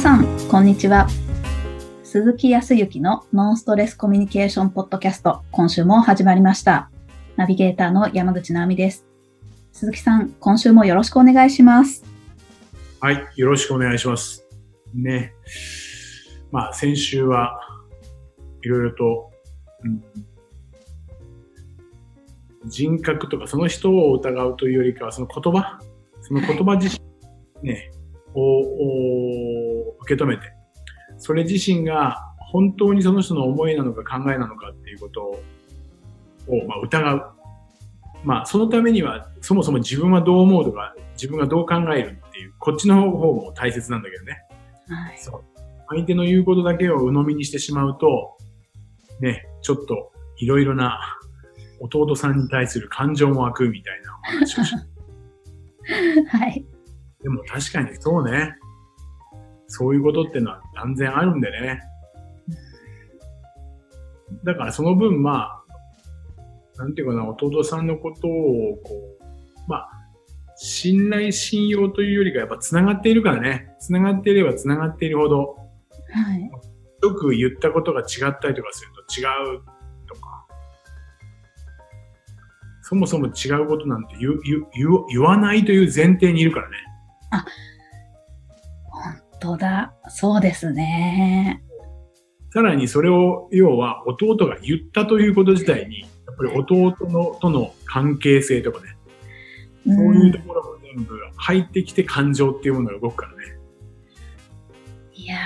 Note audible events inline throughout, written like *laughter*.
さん、こんにちは。鈴木康之のノンストレスコミュニケーションポッドキャスト、今週も始まりました。ナビゲーターの山口直美です。鈴木さん、今週もよろしくお願いします。はい、よろしくお願いします。ね。まあ、先週はいろいろと、うん、人格とかその人を疑うというよりかは、その言葉、その言葉自身、ね、をを受け止めて、それ自身が本当にその人の思いなのか考えなのかっていうことを、まあ、疑う。まあ、そのためには、そもそも自分はどう思うとか、自分がどう考えるっていう、こっちの方も大切なんだけどね。はい。そう。相手の言うことだけを鵜呑みにしてしまうと、ね、ちょっといろいろな弟さんに対する感情も湧くみたいなお話をし *laughs* はい。でも確かにそうね。そういうことってのは断然あるんでね。だからその分まあ、なんていうかな、弟さんのことをこう、まあ、信頼信用というよりかやっぱ繋がっているからね。繋がっていれば繋がっているほど、はい。よく言ったことが違ったりとかすると違うとか、そもそも違うことなんて言う言言わないという前提にいるからね。本当だ。そうですね。さらにそれを、要は弟が言ったということ自体に、やっぱり弟のとの関係性とかね、うんそういうところも全部入ってきて感情っていうものが動くからね。いや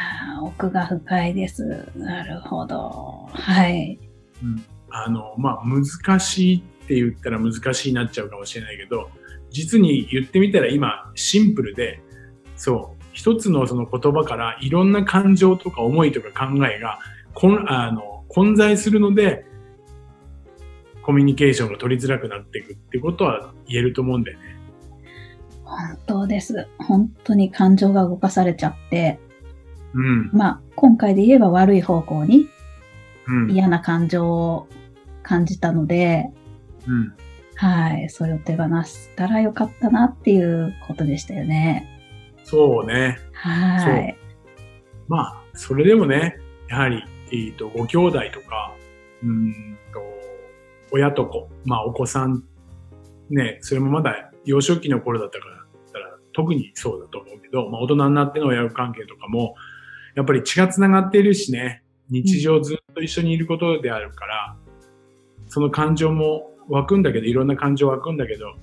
ー、奥が深いです。なるほど。はい。うん、あの、まあ、難しいって言ったら難しいになっちゃうかもしれないけど、実に言ってみたら今、シンプルで、そう、一つのその言葉からいろんな感情とか思いとか考えが、こんあの混在するので、コミュニケーションが取りづらくなっていくってことは言えると思うんだよね。本当です。本当に感情が動かされちゃって、うん。まあ、今回で言えば悪い方向にうん。嫌な感情を感じたので、うん。はい、それを手放したらよかったなっていうことでしたよね。そうね。はい。まあ、それでもね、やはり、えっ、と、ご兄弟とか、うーんと、親と子、まあ、お子さん、ね、それもまだ幼少期の頃だったから、特にそうだと思うけど、まあ、大人になっての親子関係とかも、やっぱり血が繋がっているしね、日常ずっと一緒にいることであるから、その感情も湧くんだけど、いろんな感情湧くんだけど、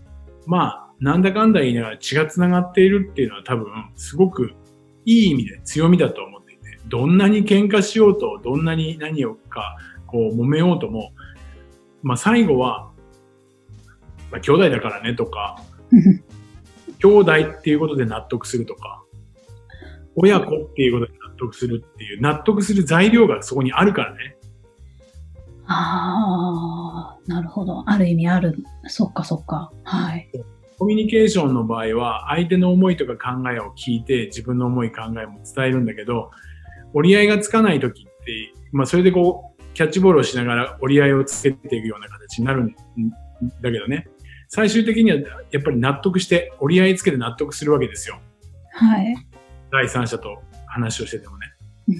まあ、なんだかんだ言いながら血が繋がっているっていうのは多分、すごくいい意味で強みだと思っていて、どんなに喧嘩しようと、どんなに何をか、こう、揉めようとも、まあ最後は、まあ兄弟だからねとか、*laughs* 兄弟っていうことで納得するとか、親子っていうことで納得するっていう、納得する材料がそこにあるからね。ああ、なるほど。ある意味ある。そっかそっか。はい。コミュニケーションの場合は、相手の思いとか考えを聞いて、自分の思い考えも伝えるんだけど、折り合いがつかない時って、まあそれでこう、キャッチボールをしながら折り合いをつけていくような形になるんだけどね。最終的にはやっぱり納得して、折り合いつけて納得するわけですよ。はい。第三者と話をしててもねうん。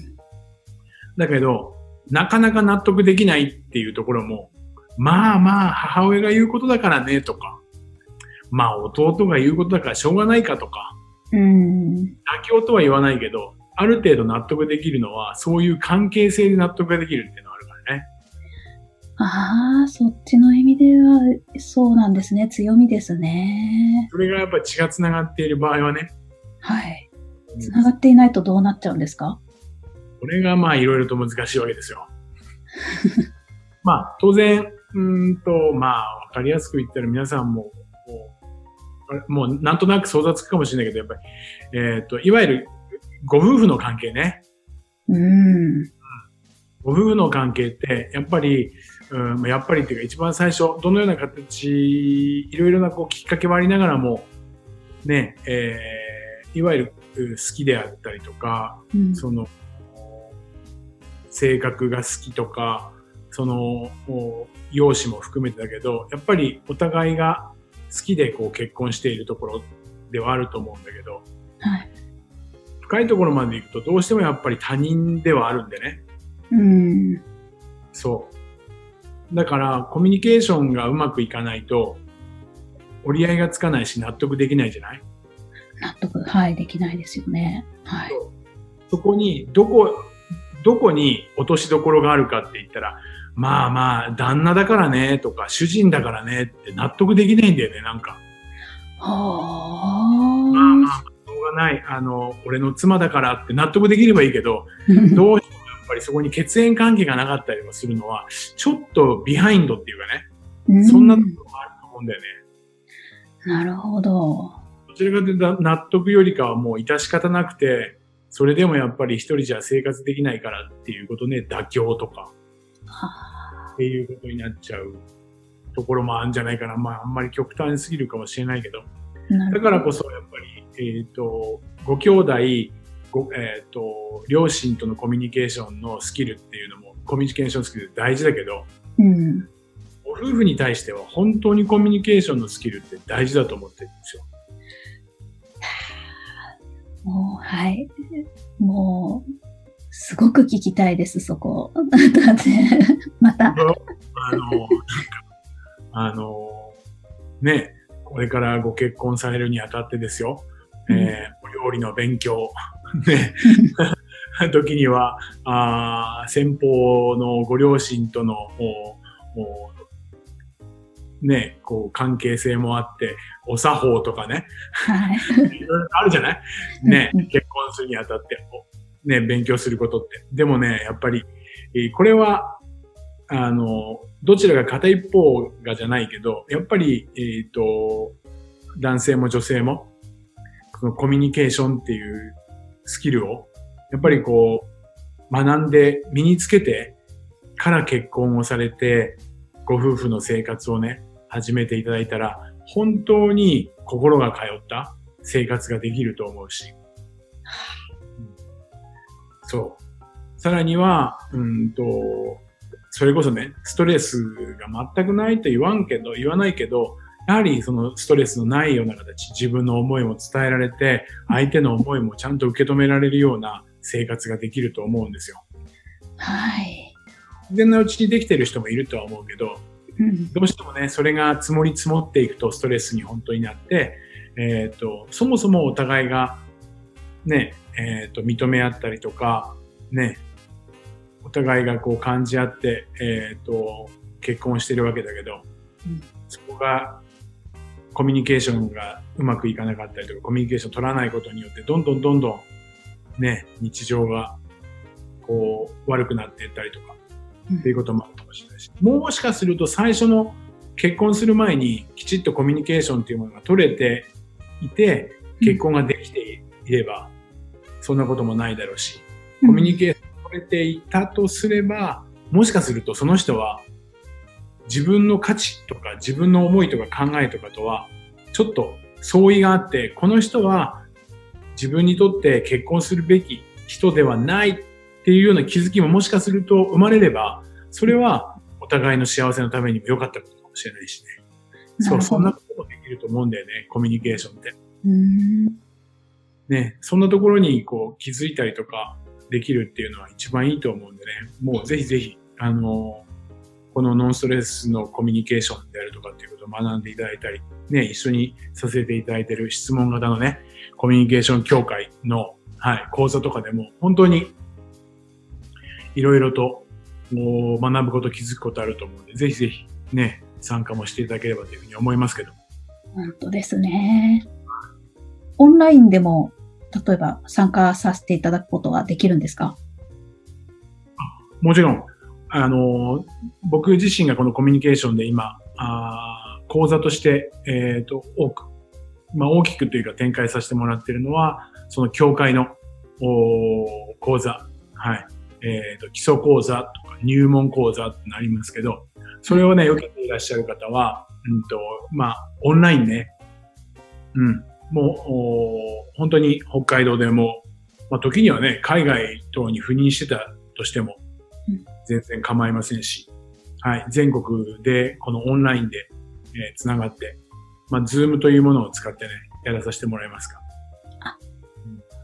だけど、なかなか納得できないっていうところも、まあまあ母親が言うことだからねとか、まあ弟が言うことだからしょうがないかとか、うん。妥協とは言わないけど、ある程度納得できるのは、そういう関係性で納得ができるっていうのがあるからね。ああ、そっちの意味では、そうなんですね。強みですね。それがやっぱり血が繋がっている場合はね、はい。繋がっていないとどうなっちゃうんですか？これがまあいろいろと難しいわけですよ。*laughs* まあ当然、うーんと、まあわかりやすく言ったら皆さんも、もうなんとなく想像つくかもしれないけど、やっぱり、えっ、と、いわゆるご夫婦の関係ね。うん。ご夫婦の関係って、やっぱり、うん、やっぱりっていうか一番最初、どのような形、いろいろなこうきっかけはありながらも、ね、えー、いわゆるうん好きであったりとか、うんその、性格が好きとか、その、もう容姿も含めてだけど、やっぱりお互いが好きでこう結婚しているところではあると思うんだけど、はい。深いところまで行くとどうしてもやっぱり他人ではあるんでね。うん。そう。だからコミュニケーションがうまくいかないと折り合いがつかないし納得できないじゃない？納得、はい、できないですよね。はい。そこにどこ、どこに落としどころがあるかって言ったら、まあまあ、旦那だからねとか、主人だからねって納得できないんだよね、なんか。はまああ。まあ、しょうがない。あの、俺の妻だからって納得できればいいけど、どうしてもやっぱりそこに血縁関係がなかったりもするのは、ちょっとビハインドっていうかね、うんそんなところがあると思うんだよね。なるほど。どちらかというと納得よりかはもう致し方なくて、それでもやっぱり一人じゃ生活できないからっていうことね、妥協とか。はっていうことになっちゃうところもあるんじゃないかな。まあ、あんまり極端すぎるかもしれないけど。どだからこそ、やっぱり、えっ、と、ご兄弟、ご、えっ、と、両親とのコミュニケーションのスキルっていうのも、コミュニケーションスキル大事だけど、うん。ご夫婦に対しては本当にコミュニケーションのスキルって大事だと思ってるんですよ。もう、はい。もう、すごく聞きたいです、そこ。だって、また。あの、あの、ね、これからご結婚されるにあたってですよ、うんえーお料理の勉強、ね、*laughs* 時には、あー先方のご両親との、おおね、こう、関係性もあって、お作法とかね、はい。いろいろあるじゃない？ね結婚するにあたって、おね、勉強することって。でもね、やっぱり、えーこれは、あの、どちらが片一方がじゃないけど、やっぱり、えっ、と、男性も女性も、このコミュニケーションっていうスキルを、やっぱりこう、学んで身につけてから結婚をされて、ご夫婦の生活をね、始めていただいたら、本当に心が通った生活ができると思うし。うんそう。さらには、うんと、それこそね、ストレスが全くないと言わんけど、言わないけど、やはりそのストレスのないような形、自分の思いも伝えられて、相手の思いもちゃんと受け止められるような生活ができると思うんですよ。はい。自然なうちにできてる人もいるとは思うけど、うんどうしてもね、それが積もり積もっていくとストレスに本当になって、えっ、と、そもそもお互いが、ね、えっ、と、認め合ったりとか、ね、お互いがこう感じ合って、えっ、と、結婚してるわけだけど、うん。そこが、コミュニケーションがうまくいかなかったりとか、コミュニケーション取らないことによって、どんどんどんどん、ね、日常が、こう、悪くなっていったりとか、っていうこともあるかもしれないし、もしかすると最初の結婚する前にきちっとコミュニケーションっていうものが取れていて、結婚ができていれば、そんなこともないだろうし、コミュニケーション取れていたとすれば、もしかするとその人は自分の価値とか自分の思いとか考えとかとはちょっと相違があって、この人は自分にとって結婚するべき人ではないっていうような気づきももしかすると生まれれば、それはお互いの幸せのためにも良かったことかもしれないしね。そう、そんなこともできると思うんだよね、コミュニケーションって。うんね、そんなところにこう気づいたりとかできるっていうのは一番いいと思うんでね、もうぜひぜひ、あの、このノンストレスのコミュニケーションであるとかっていうことを学んでいただいたり、ね、一緒にさせていただいている質問型のね、コミュニケーション協会の、はい、講座とかでも本当にいろいろと学ぶこと気づくことあると思うんで、ぜひぜひね、参加もしていただければというふうに思いますけど。本当ですね。オンラインでも、例えば参加させていただくことはできるんですか？もちろん、あの、僕自身がこのコミュニケーションで今、あー講座として、えっ、と、多く、まあ大きくというか展開させてもらっているのは、その教会のおー講座、はい。えっ、と、基礎講座とか入門講座ってなりますけど、それをね、受けていらっしゃる方は、うんと、まあ、オンラインね、うん、もう、本当に北海道でも、まあ、時にはね、海外等に赴任してたとしても、全然構いませんし、はい、全国でこのオンラインで、えーつながって、まあ、ズームというものを使ってね、やらさせてもらいますか。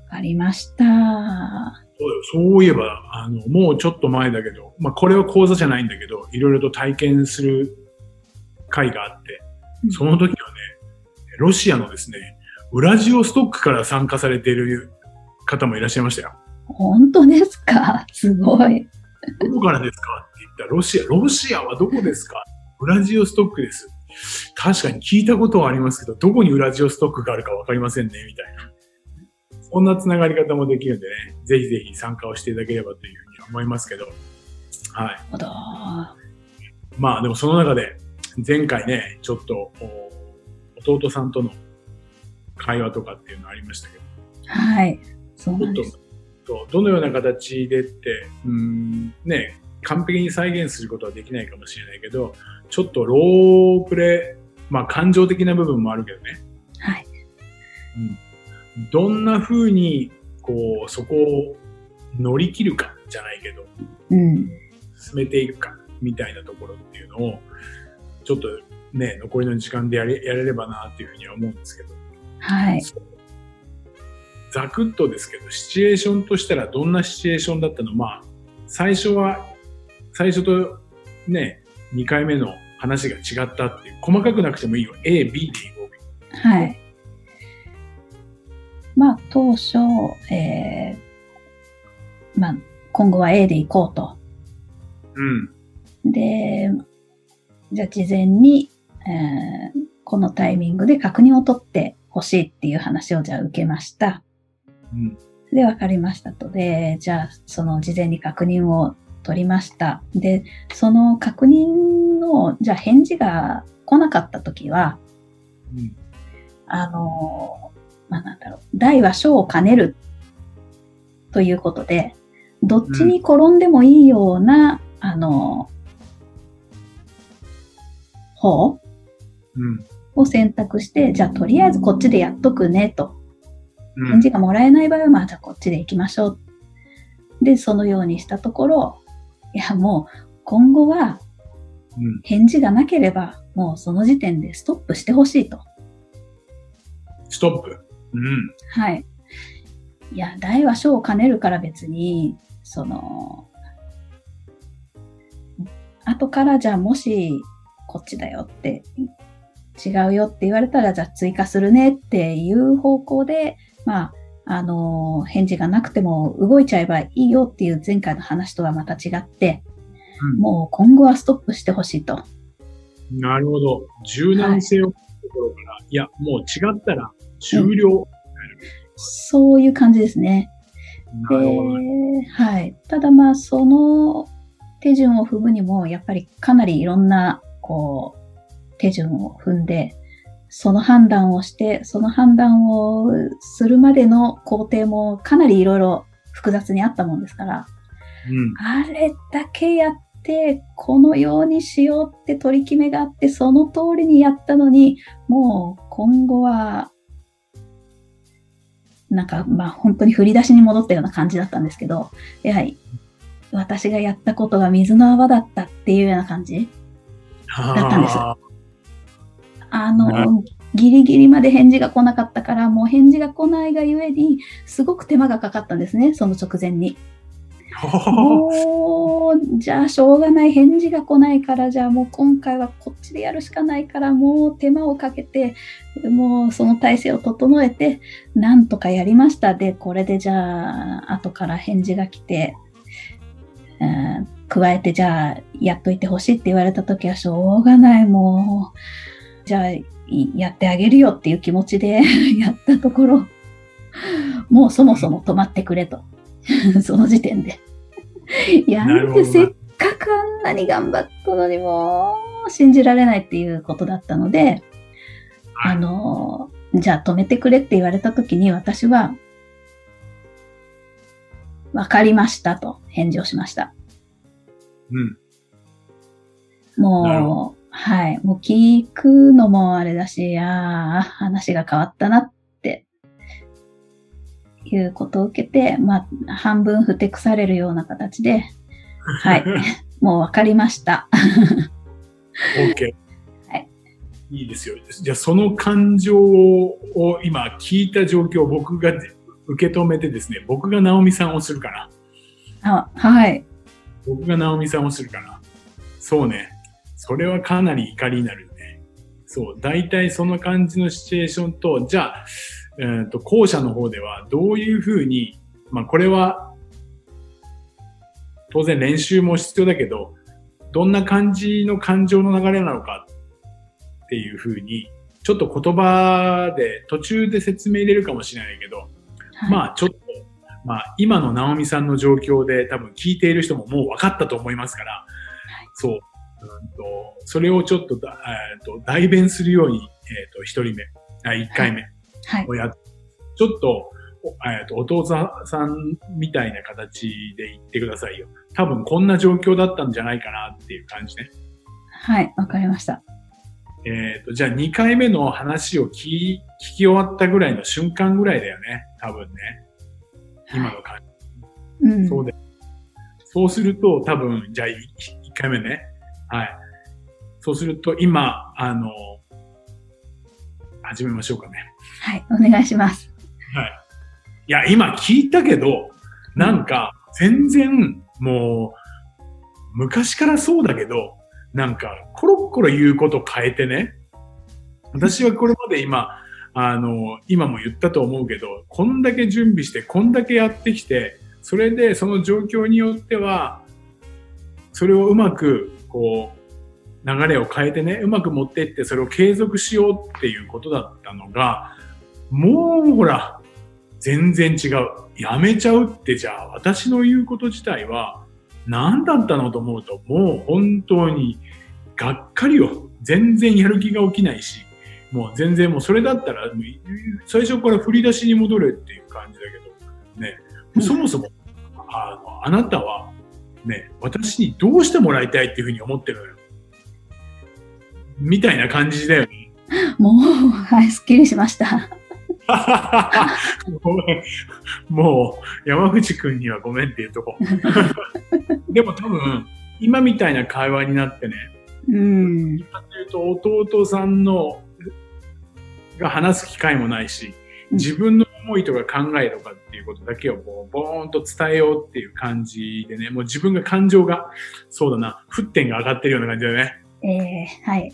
かりました。そういえば、あの、もうちょっと前だけど、まあ、これは講座じゃないんだけど、いろいろと体験する会があって、うんその時はね、ロシアのですね、ウラジオストックから参加されている方もいらっしゃいましたよ。本当ですか？*laughs* すごい。どこからですか？って言ったら、ロシア、ロシアはどこですか？ウラジオストックです。確かに聞いたことはありますけど、どこにウラジオストックがあるかわかりませんね、みたいな。そんなつながり方もできるんでね、ぜひぜひ参加をしていただければというふうに思いますけど。はい。まあでもその中で、前回ね、ちょっと、お弟さんとの会話とかっていうのありましたけど、はい。そうなんです。とどのような形でって、うーん、ね、完璧に再現することはできないかもしれないけど、ちょっとロープレイ、まあ感情的な部分もあるけどね、はい。うん、どんな風に、こう、そこを乗り切るかじゃないけど、うん。進めていくか、みたいなところっていうのを、ちょっとね、残りの時間でやれやれればなっていうふうには思うんですけど、はい。ざくっとですけど、シチュエーションとしたらどんなシチュエーションだったの？まあ、最初は、最初とね、2回目の話が違ったっていう、細かくなくてもいいよ。A、B でいこう。はい。まあ、当初、えー、まあ、今後は A で行こうと。うん。で、じゃあ事前に、えーこのタイミングで確認を取ってほしいっていう話をじゃあ受けました。うん。で、わかりましたと。で、じゃあその事前に確認を取りました。で、その確認の、じゃあ返事が来なかったときは、うん。あの、まあ、なんだろう、大は小を兼ねるということで、どっちに転んでもいいような、あの、方うん。を選択して、じゃあとりあえずこっちでやっとくねと。うん。返事がもらえない場合は、まあじゃあこっちで行きましょう。で、そのようにしたところ、いやもう今後はうん。返事がなければ、もうその時点でストップしてほしいと。ストップ。うん。はい。いや、大は小を兼ねるから別に、その、後からじゃあもしこっちだよって、違うよって言われたらじゃあ追加するねっていう方向で、まあ、あの、返事がなくても動いちゃえばいいよっていう前回の話とはまた違って、うんもう今後はストップしてほしいと。なるほど。柔軟性をところから、い、や、もう違ったら終了。そういう感じですね。ではい。ただまあ、その手順を踏むにも、やっぱりかなりいろんな、こう、手順を踏んで、その判断をして、その判断をするまでの工程もかなりいろいろ複雑にあったもんですから、うん。あれだけやって、このようにしようって取り決めがあって、その通りにやったのに、もう今後は、なんかまあ本当に振り出しに戻ったような感じだったんですけど、やはり私がやったことが水の泡だったっていうような感じ。だったんですあの、ギリギリまで返事が来なかったから、もう返事が来ないがゆえに、すごく手間がかかったんですね、その直前に。もう、じゃあしょうがない、返事が来ないから、じゃあもう今回はこっちでやるしかないから、もう手間をかけて、もうその体制を整えて、なんとかやりました。で、これでじゃあ、後から返事が来て、うん加えてじゃあ、やっといてほしいって言われた時はしょうがない、もう、じゃあ、やってあげるよっていう気持ちで *laughs* やったところ、もうそもそも止まってくれと。*laughs* その時点で。いや、なるほどなせっかくあんなに頑張ったのにもう信じられないっていうことだったので、はいあの、じゃあ止めてくれって言われた時に私は、わかりましたと返事をしました。うん。もう、はい。もう聞くのもあれだし、ああ、話が変わったなって、いうことを受けて、まあ、半分ふてくされるような形で、*laughs* はい。もうわかりました。OK。はい。いいですよ。じゃあ、その感情を今聞いた状況を僕が受け止めてですね、僕が直美さんをするかな。あ、はい。僕が直美さんをするかな。そうね。それはかなり怒りになるよね。そう。大体その感じのシチュエーションと、じゃあ、えー、と後者の方ではどういうふうに、まあこれは当然練習も必要だけど、どんな感じの感情の流れなのかっていうふうに、ちょっと言葉で途中で説明入れるかもしれないけど、はい、まあちょっと、まあ今の直美さんの状況で多分聞いている人ももう分かったと思いますから、そう、うんと、それをちょっとだ、えー、と代弁するように、えっ、と、一人目、あ、一回目。はい。をやっ、ちょっと、おえーと、お父さんみたいな形で言ってくださいよ。多分こんな状況だったんじゃないかなっていう感じね。はい。わかりました。えっ、と、じゃあ2回目の話を聞き、聞き終わったぐらいの瞬間ぐらいだよね。多分ね。今の感じ。うん。そうで。そうすると、多分、じゃあ1回目ね。はい。そうすると、今、あの、始めましょうかね。はい。お願いします。はい。いや、今聞いたけど、なんか、全然、もう、昔からそうだけど、なんか、コロッコロ言うこと変えてね。私はこれまで今、あの、今も言ったと思うけど、こんだけ準備して、こんだけやってきて、それでその状況によっては、それをうまく、こう、流れを変えてね、うまく持っていって、それを継続しようっていうことだったのが、もうほら、全然違う。やめちゃうってじゃあ、私の言うこと自体は、何だったのと思うと、もう本当に、がっかりよ。全然やる気が起きないし、もう全然もうそれだったら、最初から振り出しに戻れっていう感じだけど、ね、そもそも、あの、あなたは、ね、私にどうしてもらいたいっていうふうに思ってるのよ。みたいな感じだよね。*laughs* もう、はい、すっきりしました。*laughs* もう、山口くんにはごめんっていうとこ。*laughs* でも多分、今みたいな会話になってね、うん。というと弟さんの、が話す機会もないし、自分の思いとか考えとかっていうことだけをこうボーンと伝えようっていう感じでね、もう自分が感情が、そうだな、沸点が上がってるような感じだよね。えー、はい。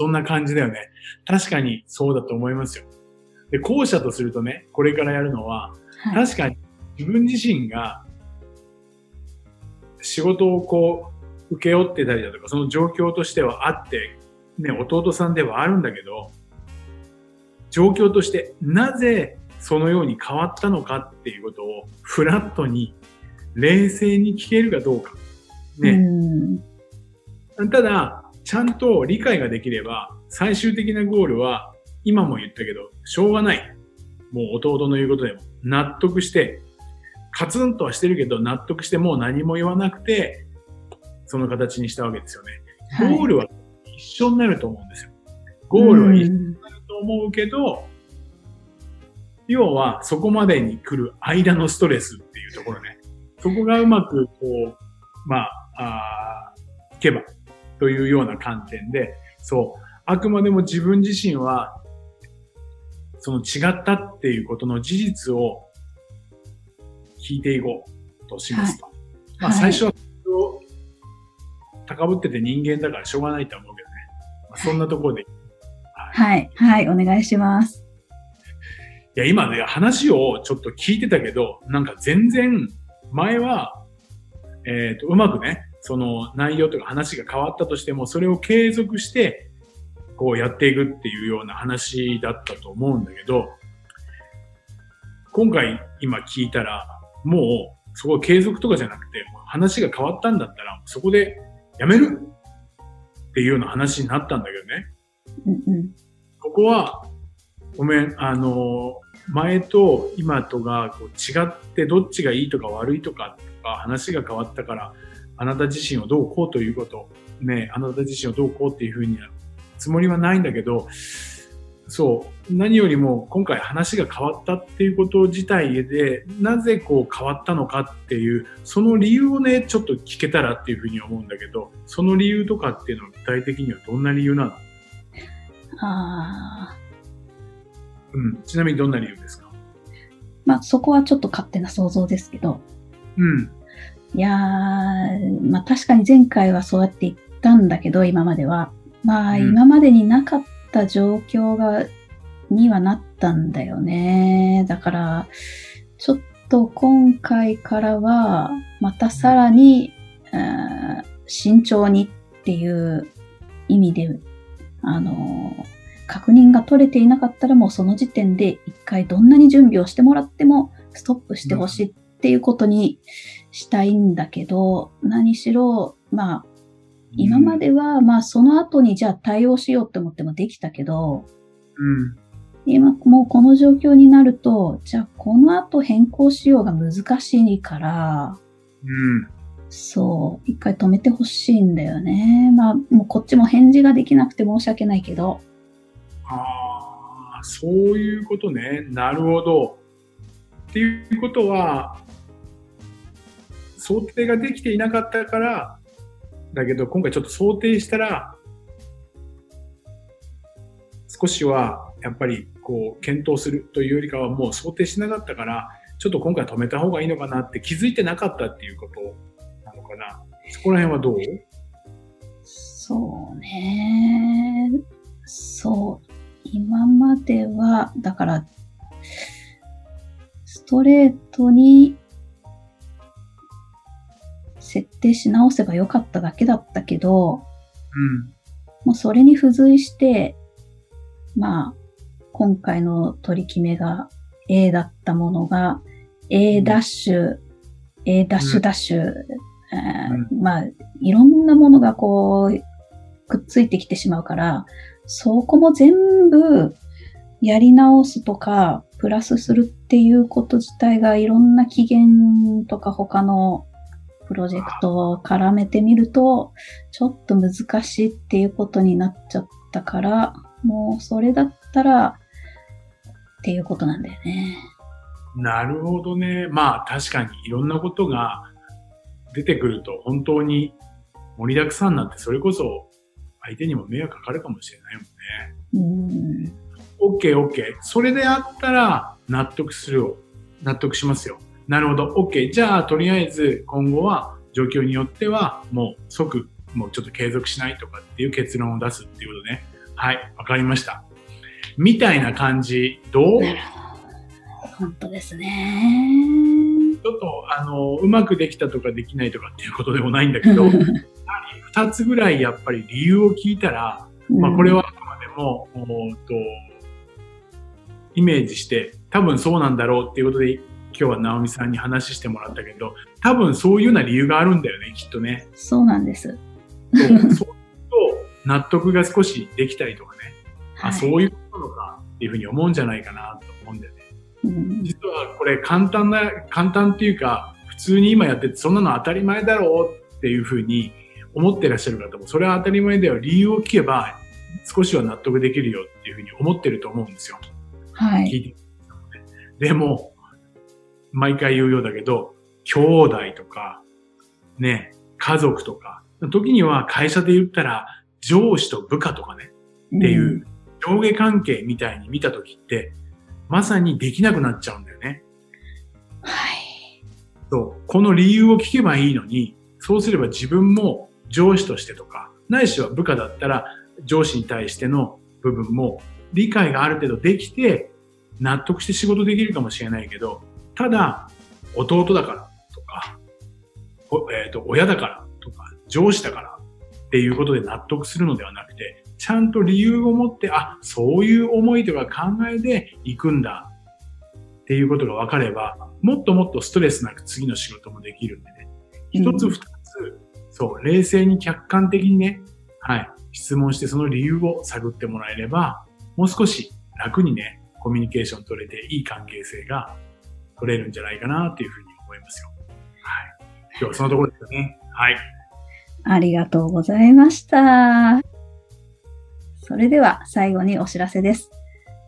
そんな感じだよね。確かにそうだと思いますよ。で、後者とするとね、これからやるのは、はい。確かに自分自身が仕事をこう受け負ってたりだとか、その状況としてはあって、ね、弟さんではあるんだけど、状況としてなぜそのように変わったのかっていうことをフラットに冷静に聞けるかどうか。ね。うん。ただ、ちゃんと理解ができれば、最終的なゴールは、今も言ったけど、しょうがない。もう弟の言うことでも、納得して、カツンとはしてるけど、納得してもう何も言わなくて、その形にしたわけですよね。はいゴールは一緒になると思うんですよ。ゴールは一緒にうんなると思うけど、要はそこまでに来る間のストレスっていうところね。そこがうまくこう、まあ、あーいけばというような観点で、そう、あくまでも自分自身は、その違ったっていうことの事実を聞いていこうとしますと。まあはい最初は高ぶってて人間だからしょうがないとは思うけどね。まあ、そんなところで。いはい。はい。お願いします。や、今ね、話をちょっと聞いてたけど、なんか全然、前は、えっ、と、うまくね、その内容とか話が変わったとしても、それを継続して、こうやっていくっていうような話だったと思うんだけど、今回今聞いたら、もう、そこ継続とかじゃなくて、話が変わったんだったら、そこでやめるっていうような話になったんだけどね。うんうん。ここは、ごめん、あの、前と今とがこう違ってどっちがいいとか悪いとかとか話が変わったから、あなた自身をどうこうということ、ね、あなた自身をどうこうっていうふうにつもりはないんだけど、そう、何よりも今回話が変わったっていうこと自体で、なぜこう変わったのかっていう、その理由をね、ちょっと聞けたらっていうふうに思うんだけど、その理由とかっていうのは具体的にはどんな理由なの？ああ。うん。ちなみにどんな理由ですか？まあそこはちょっと勝手な想像ですけど。うん。いやー、まあ確かに前回はそうやって言ったんだけど、今までは。まあうん今までになかった状況が、にはなったんだよね。だから、ちょっと今回からは、またさらに、うん慎重にっていう意味で、あの、確認が取れていなかったらもうその時点で一回どんなに準備をしてもらってもストップしてほしいっていうことにしたいんだけど、何しろ、まあ、今までは、まあその後にじゃあ対応しようって思ってもできたけど、うん。今もうこの状況になると、じゃあこの後変更しようが難しいから、うん。そう、一回止めてほしいんだよね。まあ、もうこっちも返事ができなくて申し訳ないけど。ああ、そういうことね。なるほど。っていうことは、想定ができていなかったから、だけど今回ちょっと想定したら、少しはやっぱりこう検討するというよりかはもう想定しなかったから、ちょっと今回止めた方がいいのかなって気づいてなかったっていうことなのかな。そこら辺はどう？そうね。そう。今までは、だから、ストレートに設定し直せばよかっただけだったけど、うん。もうそれに付随して、まあ、今回の取り決めが A だったものが A ダッシュ、A ダッシュダッシュ、えーまあ、いろんなものがこう、くっついてきてしまうから、そこも全部やり直すとか、プラスするっていうこと自体がいろんな期限とか他のプロジェクトを絡めてみると、ちょっと難しいっていうことになっちゃったから、もうそれだったら、っていうことなんだよね。なるほどね。まあ確かにいろんなことが出てくると本当に盛りだくさんになってそれこそ相手にも迷惑かかるかもしれないもんね。うん。OK, OK. それであったら納得するよ。納得しますよ。なるほど。OK. じゃあとりあえず今後は状況によってはもう即もうちょっと継続しないとかっていう結論を出すっていうことね。はい。わかりました。みたいな感じ。どう？なるほど。本当ですね。ちょっと、あの、うまくできたとかできないとかっていうことでもないんだけど、*laughs* 二つぐらいやっぱり理由を聞いたら、まあこれはあくまでも、おーっと、イメージして、多分そうなんだろうっていうことで、今日は直美さんに話してもらったけど、多分そういうような理由があるんだよね、きっとね。そうなんです。そうすると、納得が少しできたりとかね、あ、はいそういうことなのかっていうふうに思うんじゃないかなと思うんだよね。うん実はこれ簡単な、簡単っていうか、普通に今やっててそんなの当たり前だろうっていうふうに思ってらっしゃる方も、それは当たり前だよ。理由を聞けば少しは納得できるよっていうふうに思ってると思うんですよ。はい。聞いてでも、毎回言うようだけど、兄弟とか、ね、家族とか、時には会社で言ったら上司と部下とかね、っていう上下関係みたいに見たときって、まさにできなくなっちゃうんだよね。はい。そう。この理由を聞けばいいのに、そうすれば自分も上司としてとか、ないしは部下だったら上司に対しての部分も理解がある程度できて、納得して仕事できるかもしれないけど、ただ、弟だからとか、おえっ、と、親だからとか、上司だからっていうことで納得するのではなくて、ちゃんと理由を持って、あ、そういう思いとか考えで行くんだっていうことが分かれば、もっともっとストレスなく次の仕事もできるんでね。一つうん二つ、そう、冷静に客観的にね、はい、質問してその理由を探ってもらえれば、もう少し楽にね、コミュニケーション取れていい関係性が取れるんじゃないかなっていうふうに思いますよ。はい。今日はそのところですよね。はい。ありがとうございました。それでは最後にお知らせです。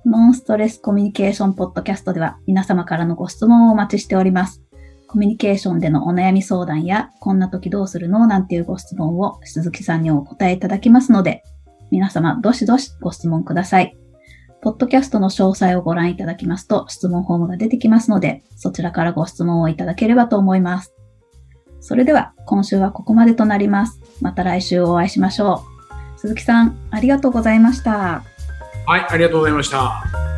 ノンストレスコミュニケーションポッドキャストでは皆様からのご質問をお待ちしております。コミュニケーションでのお悩み相談や、こんな時どうするのなんていうご質問を鈴木さんにお答えいただきますので、皆様どしどしご質問ください。ポッドキャストの詳細をご覧いただきますと質問フォームが出てきますので、そちらからご質問をいただければと思います。それでは今週はここまでとなります。また来週お会いしましょう。鈴木さん、ありがとうございました。はい、ありがとうございました。